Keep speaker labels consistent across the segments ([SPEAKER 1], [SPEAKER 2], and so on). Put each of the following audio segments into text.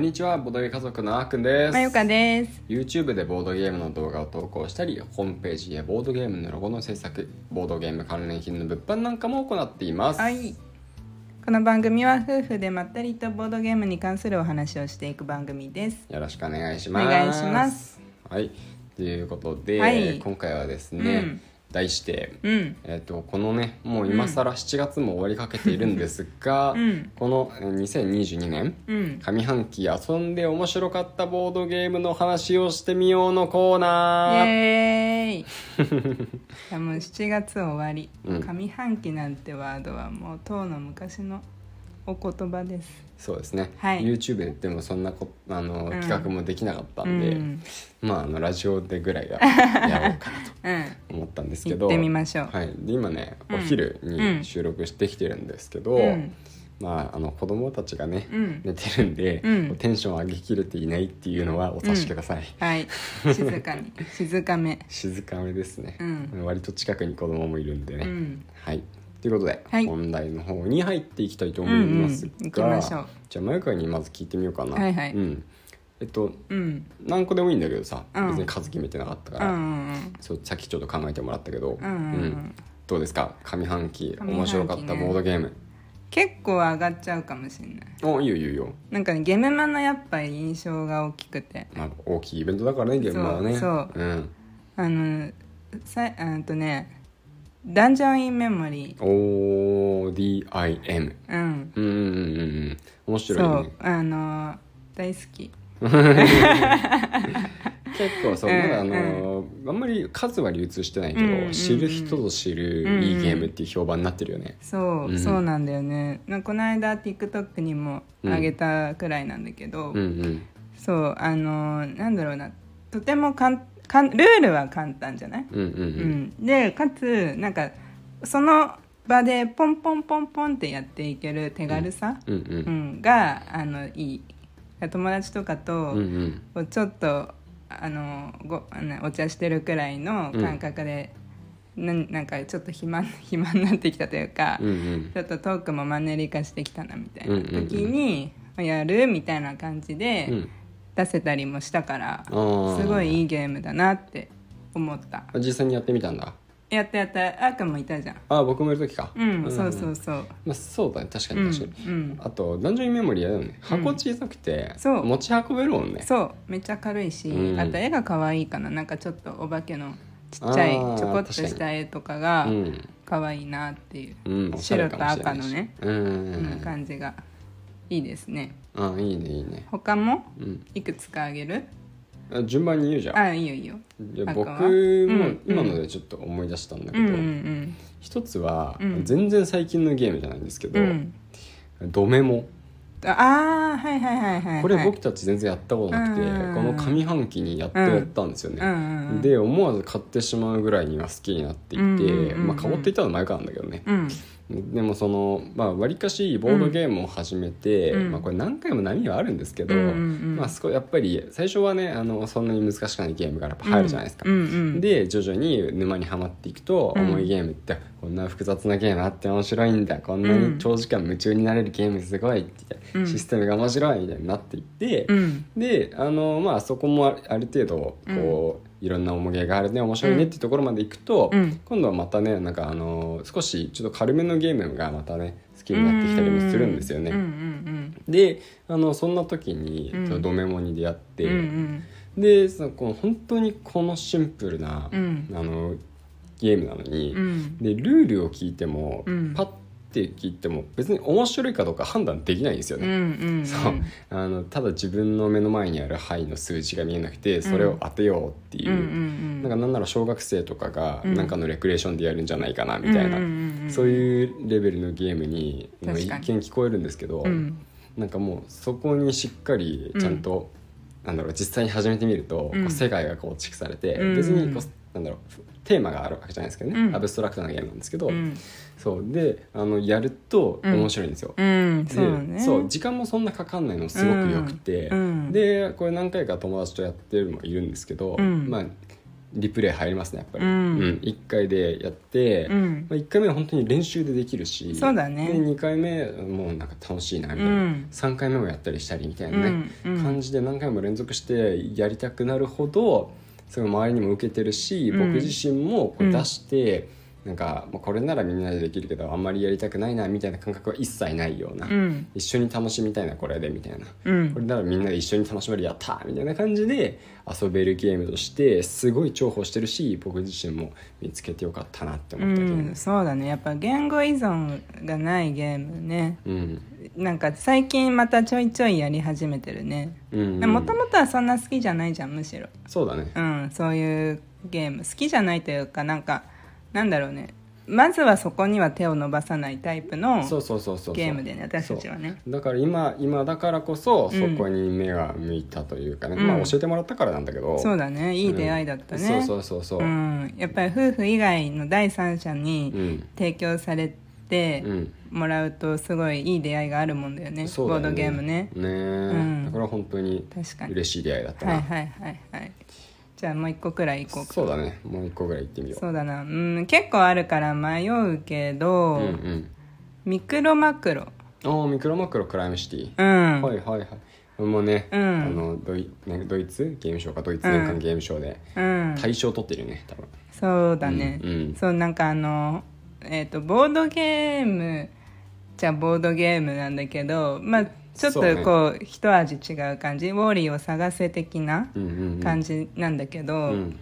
[SPEAKER 1] んにちはボードゲー家族のあーくんです。
[SPEAKER 2] まゆかです。
[SPEAKER 1] YouTube でボードゲームの動画を投稿したりホームページやボードゲームのロゴの制作ボードゲーム関連品の物販なんかも行っています。
[SPEAKER 2] はい。この番組は夫婦でまったりとボードゲームに関するお話をしていく番組です。
[SPEAKER 1] よろしくお願いします。
[SPEAKER 2] お願いします。
[SPEAKER 1] はい。ということで、
[SPEAKER 2] はい。
[SPEAKER 1] 今回はですね、
[SPEAKER 2] うん
[SPEAKER 1] 題して、
[SPEAKER 2] うん。
[SPEAKER 1] えっとこのねもう今更7月も終わりかけているんですが、
[SPEAKER 2] うん
[SPEAKER 1] このえー2022年
[SPEAKER 2] うん。
[SPEAKER 1] 上半期遊んで面白かったボードゲームの話をしてみようのコー
[SPEAKER 2] イ
[SPEAKER 1] ナー
[SPEAKER 2] エーイ。いやもう7月終わり。
[SPEAKER 1] うん
[SPEAKER 2] 上半期なんてワードはもう当の昔のお言葉です。
[SPEAKER 1] そうですね、
[SPEAKER 2] はい
[SPEAKER 1] YouTube でもそんなこあの、
[SPEAKER 2] ん
[SPEAKER 1] 企画もできなかった
[SPEAKER 2] うん
[SPEAKER 1] で、
[SPEAKER 2] ん。
[SPEAKER 1] まああのラジオでぐらいは やろうかな
[SPEAKER 2] うん。
[SPEAKER 1] と思ったんですけど
[SPEAKER 2] 行ってみましょう。
[SPEAKER 1] はい、で今ね
[SPEAKER 2] うん
[SPEAKER 1] お昼
[SPEAKER 2] うん
[SPEAKER 1] に収録してきてるんですけど、
[SPEAKER 2] うん
[SPEAKER 1] まああの子供たちがね、
[SPEAKER 2] うん
[SPEAKER 1] 寝てるんで、
[SPEAKER 2] うん
[SPEAKER 1] テンション上げきれていないっていうのはお察しください、
[SPEAKER 2] はい。静かに。静かめ。
[SPEAKER 1] 静かめですね、
[SPEAKER 2] うん
[SPEAKER 1] 割と近くに子供もいるんでね、
[SPEAKER 2] うん。
[SPEAKER 1] はいということで、
[SPEAKER 2] はい。
[SPEAKER 1] 本題の方に入っていきたいと思いますが、
[SPEAKER 2] うんうん。行きましょう。
[SPEAKER 1] じゃあ前川にまず聞いてみようかな。
[SPEAKER 2] はいはい。
[SPEAKER 1] うん、えっと
[SPEAKER 2] うん。
[SPEAKER 1] 何個でもいいんだけどさ、
[SPEAKER 2] うん。
[SPEAKER 1] 別に数決めてなかったから、
[SPEAKER 2] うんうん
[SPEAKER 1] そうさっきちょっと考えてもらったけど、
[SPEAKER 2] うんうんうん。
[SPEAKER 1] どうですか？上半期
[SPEAKER 2] 上半期ね。
[SPEAKER 1] 面白かったボードゲーム。
[SPEAKER 2] 結構上がっちゃうかもしれない。
[SPEAKER 1] おいいよいいよ。いいよ、
[SPEAKER 2] なんかねゲームマのやっぱり印象が大きくて。
[SPEAKER 1] まあ、大きいイベントだからねゲームはね。
[SPEAKER 2] そうそ
[SPEAKER 1] ん、
[SPEAKER 2] あのさあとねダンジョン・イン・メモリ
[SPEAKER 1] ODIM
[SPEAKER 2] ーうん。
[SPEAKER 1] うんうんうんうん面
[SPEAKER 2] そ
[SPEAKER 1] 白いう。ね
[SPEAKER 2] あの大好き。
[SPEAKER 1] 結構そう
[SPEAKER 2] うん
[SPEAKER 1] まだあのーあんまり数は流通してないけど、
[SPEAKER 2] うんうんうん。
[SPEAKER 1] 知る人ぞ知るいいゲームっていう評判になってるよね、
[SPEAKER 2] そう、
[SPEAKER 1] うん。
[SPEAKER 2] そうなんだよね。なこの間 TikTok にも上げたくらいなんだけど、
[SPEAKER 1] うんうん。
[SPEAKER 2] そうあのなんだろうな。とてもかんかんルールは簡単じゃない、
[SPEAKER 1] うんうんう
[SPEAKER 2] うん。ん、でかつなんかその場でポンポンポンポンってやっていける手軽さ、
[SPEAKER 1] うんうん
[SPEAKER 2] うん、があのいい。友達とかと、
[SPEAKER 1] うんうん。
[SPEAKER 2] ちょっとあのごお茶してるくらいの感覚で、なんなんかちょっと暇 暇になってきたというか、
[SPEAKER 1] うんうん。
[SPEAKER 2] ちょっとトークもマンネリ化してきたなみたいな
[SPEAKER 1] うんうんうん。
[SPEAKER 2] 時に、やるみたいな感じで
[SPEAKER 1] うん
[SPEAKER 2] 出せたりもしたから、すごいいいゲームだなって思った。
[SPEAKER 1] 実際にやってみたんだ？
[SPEAKER 2] やったやったあーくんもいたじゃん。
[SPEAKER 1] あ僕もいる時か。
[SPEAKER 2] うん、そうそうそう。
[SPEAKER 1] まあ、そうだね。確か
[SPEAKER 2] うん
[SPEAKER 1] に確かに、
[SPEAKER 2] うん。
[SPEAKER 1] あとダンジョンメモリーやだよね。箱小さくて、
[SPEAKER 2] そう。
[SPEAKER 1] 持ち運べるもんね。
[SPEAKER 2] そう。めっちゃ軽いし、
[SPEAKER 1] うん。
[SPEAKER 2] あと絵が可愛いかな。なんかちょっとお化けのちっちゃいちょこっとした絵とかが
[SPEAKER 1] うん。
[SPEAKER 2] 可愛いなっていう、白と赤のね、
[SPEAKER 1] うんうん。
[SPEAKER 2] うん感じがいいですね。
[SPEAKER 1] あいいねいいね。
[SPEAKER 2] 他も？
[SPEAKER 1] うん。
[SPEAKER 2] いくつかあげる？
[SPEAKER 1] あ順番に言うじゃん。
[SPEAKER 2] あいいよいいよ。
[SPEAKER 1] じゃあ僕も
[SPEAKER 2] うん
[SPEAKER 1] 今のでちょっと思い出したんだけど、
[SPEAKER 2] うんうん。
[SPEAKER 1] 一つは、
[SPEAKER 2] うん。
[SPEAKER 1] 全然最近のゲームじゃないんですけど
[SPEAKER 2] うん。うん「
[SPEAKER 1] ドメモ」
[SPEAKER 2] ああはいはいはいはいはい。
[SPEAKER 1] これ僕たち全然やったことなくて、
[SPEAKER 2] うん
[SPEAKER 1] この上半期にやっとやったんですよね、
[SPEAKER 2] うんうんうん。
[SPEAKER 1] で思わず買ってしまうぐらいには好きになっていて、
[SPEAKER 2] うんうんうんうん。
[SPEAKER 1] まあ買おうって言ったのは前からなんだけどね、
[SPEAKER 2] うん
[SPEAKER 1] でもそのまあわりかしボードゲームを始めて、
[SPEAKER 2] うん。
[SPEAKER 1] まあ、これ何回も波はあるんですけど、
[SPEAKER 2] うんうんうん。
[SPEAKER 1] まあ、そこやっぱり最初はねあのそんなに難しくないゲームからやっぱ入るじゃないですか、
[SPEAKER 2] うんうん
[SPEAKER 1] で徐々に沼にはまっていくと、
[SPEAKER 2] うん。
[SPEAKER 1] 重いゲームってこんな複雑なゲームあって面白いんだこんなに長時間夢中になれるゲームすごいって
[SPEAKER 2] うん。
[SPEAKER 1] システムが面白いみたいになっていって、
[SPEAKER 2] うん。
[SPEAKER 1] であのまあそこもあある程度こう、いろんな重げがあるね面白いねっていうところまでいくと、
[SPEAKER 2] うん。
[SPEAKER 1] 今度はまたねなんかあの少しちょっと軽めのゲームがまたね好きになってきたりもするんですよね。であのそんな時に、
[SPEAKER 2] うん。
[SPEAKER 1] ドメモに出会って、
[SPEAKER 2] うんうん。
[SPEAKER 1] でそのこの本当にこのシンプルな、
[SPEAKER 2] うん。
[SPEAKER 1] あのゲームなのに、
[SPEAKER 2] うん。
[SPEAKER 1] でルールを聞いても、
[SPEAKER 2] うん。
[SPEAKER 1] パッて聞いても別に面白いかどうか判断できないんですよ
[SPEAKER 2] うんう
[SPEAKER 1] ね。
[SPEAKER 2] ん。
[SPEAKER 1] そう。あのただ自分の目の前にある範囲の数字が見えなくてそれを当てようっていう、
[SPEAKER 2] うんうん
[SPEAKER 1] なんかなんなら小学生とかが
[SPEAKER 2] うん。
[SPEAKER 1] なんかのレクレーションでやるんじゃないかなみたいな、
[SPEAKER 2] うんうんうんうん。
[SPEAKER 1] そういうレベルのゲームにまあ一見聞こえるんですけど、
[SPEAKER 2] うん。
[SPEAKER 1] なんかもうそこにしっかりちゃんと、なんだろう実際に始めてみると、
[SPEAKER 2] うん。
[SPEAKER 1] こう世界が構築されて、
[SPEAKER 2] うん。
[SPEAKER 1] 別にこうなんだろうテーマがあるわけじゃないですけどね、
[SPEAKER 2] うん。
[SPEAKER 1] アブストラクトなゲームなんですけど、
[SPEAKER 2] うん。
[SPEAKER 1] そう。であのやると面白いんですよ。
[SPEAKER 2] うん。
[SPEAKER 1] で
[SPEAKER 2] そうね。
[SPEAKER 1] 時間もそんなかかんないのすごくよくて、
[SPEAKER 2] うん。うん。
[SPEAKER 1] でこれ何回か友達とやってるのもいるんですけど、
[SPEAKER 2] うん。
[SPEAKER 1] まあリプレイ入りますねやっぱり、
[SPEAKER 2] うん。
[SPEAKER 1] 1回でやって、
[SPEAKER 2] うん。
[SPEAKER 1] まあ、1回目は本当に練習でできるし
[SPEAKER 2] そうだね。
[SPEAKER 1] で2回目もうなんか楽しいなみたいな、
[SPEAKER 2] うん。
[SPEAKER 1] 3回目もやったりしたりみたいなね、
[SPEAKER 2] うん。うん。
[SPEAKER 1] 感じで何回も連続してやりたくなるほどその周りにも受けてるし、
[SPEAKER 2] うん。
[SPEAKER 1] 僕自身もこう出して、なんかまあこれならみんなでできるけどあんまりやりたくないなみたいな感覚は一切ないような、
[SPEAKER 2] うん。
[SPEAKER 1] 一緒に楽しみたいなこれでみたいな。
[SPEAKER 2] うん。
[SPEAKER 1] これならみんなで一緒に楽しめるやったーみたいな感じで遊べるゲームとしてすごい重宝してるし僕自身も見つけてよかったなって
[SPEAKER 2] う
[SPEAKER 1] 思ったゲーム。
[SPEAKER 2] ん、そうだね。やっぱ言語依存がないゲームね。
[SPEAKER 1] うん。
[SPEAKER 2] なんか最近またちょいちょいやり始めてるね。
[SPEAKER 1] うん。
[SPEAKER 2] もともとはそんな好きじゃないじゃんむしろ。
[SPEAKER 1] そうだね。
[SPEAKER 2] うんそういうゲーム。好きじゃないというかなんかなんだろうね。まずはそこには手を伸ばさないタイプの
[SPEAKER 1] そうそうそうそう
[SPEAKER 2] ゲームでね私たちはね。
[SPEAKER 1] だから今今だからこそ
[SPEAKER 2] うん。
[SPEAKER 1] そこに目が向いたというかね、
[SPEAKER 2] うん。
[SPEAKER 1] まあ教えてもらったからなんだけど。
[SPEAKER 2] そうだね。いい出会いだったね、
[SPEAKER 1] うん。そうそうそうそう。
[SPEAKER 2] うん、やっぱり夫婦以外の第三者
[SPEAKER 1] う
[SPEAKER 2] に
[SPEAKER 1] ん。
[SPEAKER 2] 提供されて
[SPEAKER 1] うん。
[SPEAKER 2] もらうとすごいいい出会いがあるもんだよね。ボードゲームね。
[SPEAKER 1] ねえ、
[SPEAKER 2] ん。
[SPEAKER 1] だから本当
[SPEAKER 2] に。
[SPEAKER 1] 嬉しい出会いだったな、
[SPEAKER 2] はいはいはいはいじゃあもう一個くらい行こうか。
[SPEAKER 1] そうだね。もう一個ぐらい行ってみよう。
[SPEAKER 2] そうだな。うん結構あるから迷うけど、
[SPEAKER 1] うんうん。
[SPEAKER 2] ミクロマクロ。
[SPEAKER 1] ああミクロマクロクライムシティ、
[SPEAKER 2] うん、
[SPEAKER 1] はいはいはい。もうね、
[SPEAKER 2] うん。
[SPEAKER 1] あのドイねドイツ？ゲームショーか。ドイツ年間ゲームショーで。
[SPEAKER 2] うん、
[SPEAKER 1] 大賞取ってるよね多分。
[SPEAKER 2] そうだね、
[SPEAKER 1] うんうん。
[SPEAKER 2] そうなんかあのえっ、とボードゲームじゃボードゲームなんだけどまあちょっと
[SPEAKER 1] そうね。
[SPEAKER 2] こう一味違う感じウォーリーを探せ的な
[SPEAKER 1] うんうんうん。
[SPEAKER 2] 感じなんだけど、
[SPEAKER 1] うん。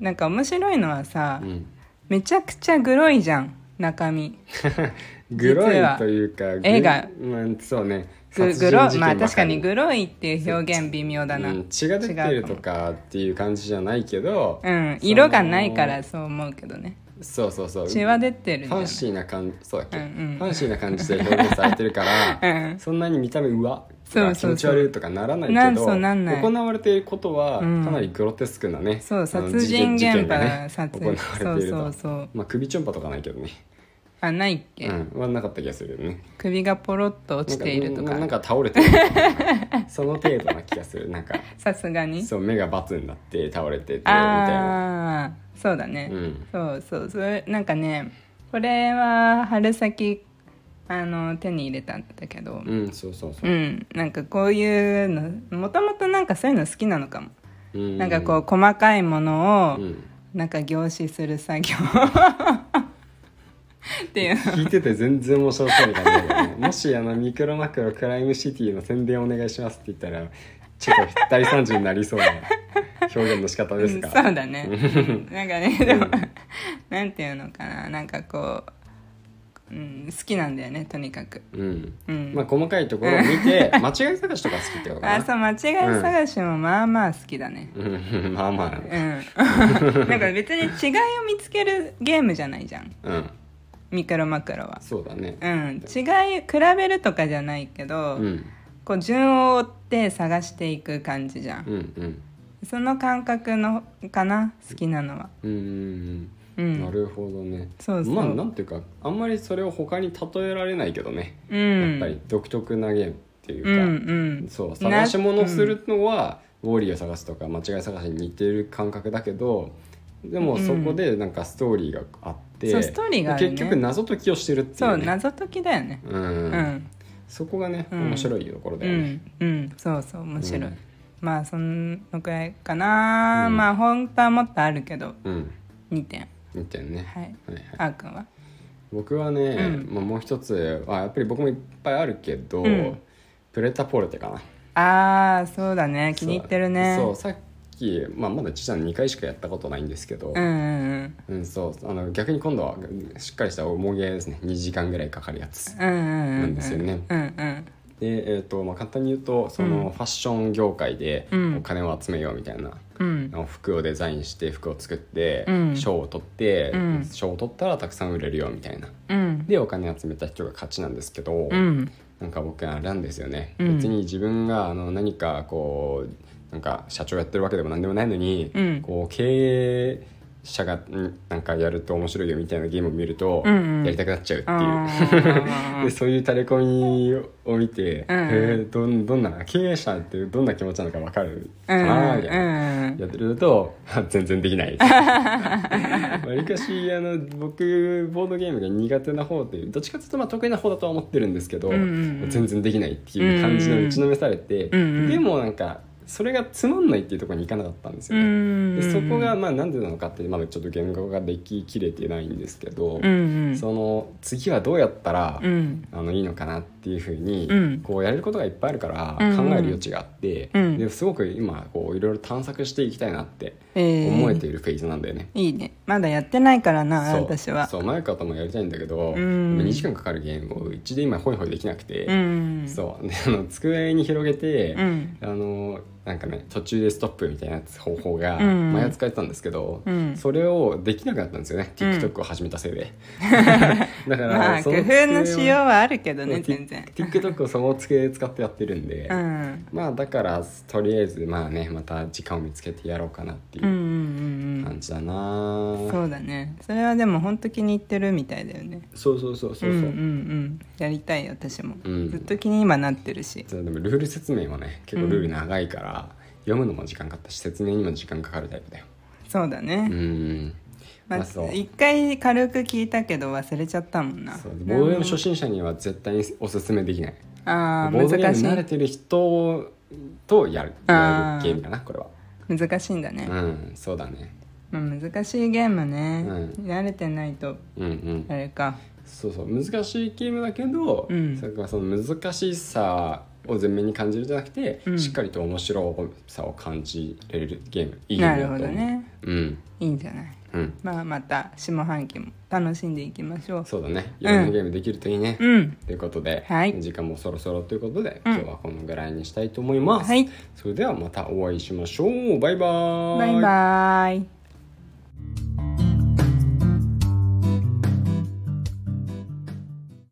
[SPEAKER 2] なんか面白いのはさ、
[SPEAKER 1] うん。
[SPEAKER 2] めちゃくちゃグロいじゃん中身。
[SPEAKER 1] グロいというかグ
[SPEAKER 2] 絵が
[SPEAKER 1] まあ、そうね。
[SPEAKER 2] グロまあ確かにグロいっていう表現微妙だな、
[SPEAKER 1] うん、血が出てるとかっていう感じじゃないけど、
[SPEAKER 2] うん、色がないからそう思うけどね
[SPEAKER 1] そうそうそう。
[SPEAKER 2] 血は出てる
[SPEAKER 1] ファンシーな感じそうだっけ、
[SPEAKER 2] うんうん。
[SPEAKER 1] ファンシーな感じで表現されてるから、
[SPEAKER 2] うん。
[SPEAKER 1] そんなに見た目うわと
[SPEAKER 2] そう
[SPEAKER 1] 気持ち悪いとかならないけど
[SPEAKER 2] そうなんない。
[SPEAKER 1] 行われていることは
[SPEAKER 2] うん。
[SPEAKER 1] かなりグロテスクなね、
[SPEAKER 2] そう
[SPEAKER 1] あの
[SPEAKER 2] 殺人現場
[SPEAKER 1] がね
[SPEAKER 2] 殺
[SPEAKER 1] 行われていると。
[SPEAKER 2] そうそうそう。
[SPEAKER 1] まあ首ちょんぱとかないけどね。
[SPEAKER 2] あないっけ、
[SPEAKER 1] うんはなかった気がするよね。
[SPEAKER 2] 首がポロッと落ちているとか。
[SPEAKER 1] なんか倒れてる その程度な気がするなんか。
[SPEAKER 2] さすがに。
[SPEAKER 1] そう目がバツになって倒れててみたいな
[SPEAKER 2] そうだね、
[SPEAKER 1] うん。
[SPEAKER 2] そうそう。それなんかねこれは春先あの手に入れたんだけど
[SPEAKER 1] うんそうそうそう。う、
[SPEAKER 2] ん。なんかこういうのもともとなんかそういうの好きなのかも、
[SPEAKER 1] うん。
[SPEAKER 2] なんかこう細かいものを
[SPEAKER 1] うん。
[SPEAKER 2] なんか凝視する作業。っていう
[SPEAKER 1] 聞いてて全然面白そうに感じるよね。もしあのミクロマクロクライムシティの宣伝お願いしますって言ったらちょっと大惨事になりそうな表現の仕方ですか、
[SPEAKER 2] うんそうだね。なんかねでも、なんていうのかな。なんかこう、うん、好きなんだよねとにかく。
[SPEAKER 1] うん。
[SPEAKER 2] うん。
[SPEAKER 1] まあ細かいところを見て 間違い探しとか好きってこと
[SPEAKER 2] あそう間違い探しもまあまあ好きだね。
[SPEAKER 1] うん。まあまあ
[SPEAKER 2] うん。なんか別に違いを見つけるゲームじゃないじゃん。
[SPEAKER 1] うん。
[SPEAKER 2] ミクロマクロは。
[SPEAKER 1] そうだね。
[SPEAKER 2] うん。違い比べるとかじゃないけど、
[SPEAKER 1] うん。
[SPEAKER 2] こう順を追って探していく感じじゃん。
[SPEAKER 1] うんうん。
[SPEAKER 2] その感覚のかな？好きなのは。
[SPEAKER 1] うんうん
[SPEAKER 2] う
[SPEAKER 1] うん。んなるほどね。
[SPEAKER 2] そうそう。
[SPEAKER 1] まあなんていうかあんまりそれを他に例えられないけどね、
[SPEAKER 2] うん。
[SPEAKER 1] やっぱり独特なゲームっていうか、
[SPEAKER 2] うんうん。
[SPEAKER 1] そう
[SPEAKER 2] な
[SPEAKER 1] 探し物するのは、ウォーリーを探すとか間違い探しに似てる感覚だけどでもそこでなんかストーリーがあって、
[SPEAKER 2] そうストーリーがね。
[SPEAKER 1] 結局謎解きをしてるってい
[SPEAKER 2] そうう
[SPEAKER 1] ね
[SPEAKER 2] 謎解きだよね。
[SPEAKER 1] うん。
[SPEAKER 2] うん
[SPEAKER 1] そこがね、
[SPEAKER 2] うん。
[SPEAKER 1] 面白いところだ
[SPEAKER 2] う
[SPEAKER 1] よね、
[SPEAKER 2] ん。うん。そうそう面白い、
[SPEAKER 1] うん。
[SPEAKER 2] まあそのくらいかな、
[SPEAKER 1] うん。
[SPEAKER 2] まあ本当はもっとあるけど。
[SPEAKER 1] うん。
[SPEAKER 2] 2点。
[SPEAKER 1] 見てね、
[SPEAKER 2] はい。
[SPEAKER 1] はいはい。
[SPEAKER 2] あーくんは？
[SPEAKER 1] 僕はね、
[SPEAKER 2] うん。
[SPEAKER 1] まあ、もう一つあやっぱり僕もいっぱいあるけど、
[SPEAKER 2] うん。
[SPEAKER 1] プレタポルテかな。
[SPEAKER 2] ああそうだね。気に入ってるね。
[SPEAKER 1] そう。さっき、まあ、まだちゃん2回しかやったことないんですけど、
[SPEAKER 2] うん
[SPEAKER 1] そうあの逆に今度はしっかりした重げですね。2時間ぐらいかかるやつなんですよね
[SPEAKER 2] うんうん
[SPEAKER 1] で、えーとまあ、簡単に言うとそのファッション業界で
[SPEAKER 2] うん
[SPEAKER 1] お金を集めようみたいな、
[SPEAKER 2] うん。
[SPEAKER 1] あの服をデザインして服を作って
[SPEAKER 2] うん。
[SPEAKER 1] 賞、を取って、
[SPEAKER 2] うん。
[SPEAKER 1] 賞を取ったらたくさん売れるよみたいな。
[SPEAKER 2] うん。
[SPEAKER 1] でお金集めた人が勝ちなんですけど、
[SPEAKER 2] うん。
[SPEAKER 1] なんか僕あれなんですよね、
[SPEAKER 2] うん。
[SPEAKER 1] 別に自分があの何かこうなんか社長やってるわけでも何でもないのに、
[SPEAKER 2] うん。
[SPEAKER 1] こう経営者がんなんかやると面白いよみたいなゲームを見ると、
[SPEAKER 2] うんうん。
[SPEAKER 1] やりたくなっちゃうっていう、
[SPEAKER 2] あ
[SPEAKER 1] でそういう垂れ込みを見て、
[SPEAKER 2] うん
[SPEAKER 1] へえどんどんな経営者ってどんな気持ちなのか分かるか
[SPEAKER 2] うん
[SPEAKER 1] なみたいな、
[SPEAKER 2] うん
[SPEAKER 1] やってるとあ 全然できない。わりかしあの僕ボードゲームが苦手な方っていうどっちかというとまあ得意な方だとは思ってるんですけど、
[SPEAKER 2] うんうんうん。
[SPEAKER 1] 全然できないっていう感じの打ちのめされて、
[SPEAKER 2] うんうん。
[SPEAKER 1] でもなんかそれがつまんないっていうところに行かなかったんですよね、
[SPEAKER 2] うん。
[SPEAKER 1] でそこがまあなんでなのかってまだちょっと言語化でききれてないんですけど、
[SPEAKER 2] うんうん。
[SPEAKER 1] その次はどうやったら、
[SPEAKER 2] うん。
[SPEAKER 1] あのいいのかなっていうふうに、
[SPEAKER 2] うん。
[SPEAKER 1] こうやれることがいっぱいあるから考える余地があって、
[SPEAKER 2] うん。
[SPEAKER 1] ですごく今こういろいろ探索していきたいなって
[SPEAKER 2] えー。
[SPEAKER 1] 思えているフェーズなんだよね。
[SPEAKER 2] いいね。まだやってないからな私は。
[SPEAKER 1] そう前川ともやりたいんだけど、
[SPEAKER 2] うん。
[SPEAKER 1] 2時間かかるゲームをうちで今ホイホイできなくて、
[SPEAKER 2] うん。
[SPEAKER 1] そう。であの机に広げて、
[SPEAKER 2] うん。
[SPEAKER 1] あのなんかね途中でストップみたいな方法が
[SPEAKER 2] うん。
[SPEAKER 1] 前は使えてたんですけど、
[SPEAKER 2] うん。
[SPEAKER 1] それをできなくなったんですよね、
[SPEAKER 2] うん
[SPEAKER 1] TikTok を始めたせいで だから、
[SPEAKER 2] まあ工夫のしようはあるけどね全然。
[SPEAKER 1] TikTok をその机使ってやってるんで、
[SPEAKER 2] うん。
[SPEAKER 1] まあだからとりあえずまあねまた時間を見つけてやろうかなっていう
[SPEAKER 2] うんうんうんうん。
[SPEAKER 1] 感じだな、
[SPEAKER 2] そうだね。それはでも本当気に入ってるみたいだよね。
[SPEAKER 1] そうそうそうそうそう、
[SPEAKER 2] うんうんうんやりたい私も、
[SPEAKER 1] うん。
[SPEAKER 2] ずっと気に今なってるし。
[SPEAKER 1] そうでもルール説明もね結構ルール長いから、読むのも時間かかったし説明にも時間かかるタイプだよ。
[SPEAKER 2] そうだね、
[SPEAKER 1] うん
[SPEAKER 2] まあ、一回軽く聞いたけど忘れちゃったもんな。
[SPEAKER 1] そう。ボードゲーム初心者には絶対におすすめできない。
[SPEAKER 2] ああ
[SPEAKER 1] ボードゲーム慣れてる人とやるやるゲームかなこれは。
[SPEAKER 2] 難しいんだね、
[SPEAKER 1] うんそうだね。
[SPEAKER 2] まあ、難しいゲームね、
[SPEAKER 1] うん。
[SPEAKER 2] 慣れてないと
[SPEAKER 1] うんうん。
[SPEAKER 2] あれか。
[SPEAKER 1] そうそう。難しいゲームだけど、
[SPEAKER 2] うん。
[SPEAKER 1] それからその難しさを前面に感じるんじゃなくて、
[SPEAKER 2] うん。
[SPEAKER 1] しっかりと面白さを感じれるゲーム。いいゲームだと思う。
[SPEAKER 2] なるほどね。
[SPEAKER 1] うん。
[SPEAKER 2] いいんじゃない？
[SPEAKER 1] うん。
[SPEAKER 2] まあまた下半期も楽しんでいきましょう。
[SPEAKER 1] そうだね。いろんなゲームできるといいね、
[SPEAKER 2] うん。
[SPEAKER 1] ということで、
[SPEAKER 2] はい。
[SPEAKER 1] 時間もそろそろということで、
[SPEAKER 2] うん。
[SPEAKER 1] 今日はこのぐらいにしたいと思います、
[SPEAKER 2] はい。
[SPEAKER 1] それではまたお会いしましょう。バイバーイ。
[SPEAKER 2] バイバイ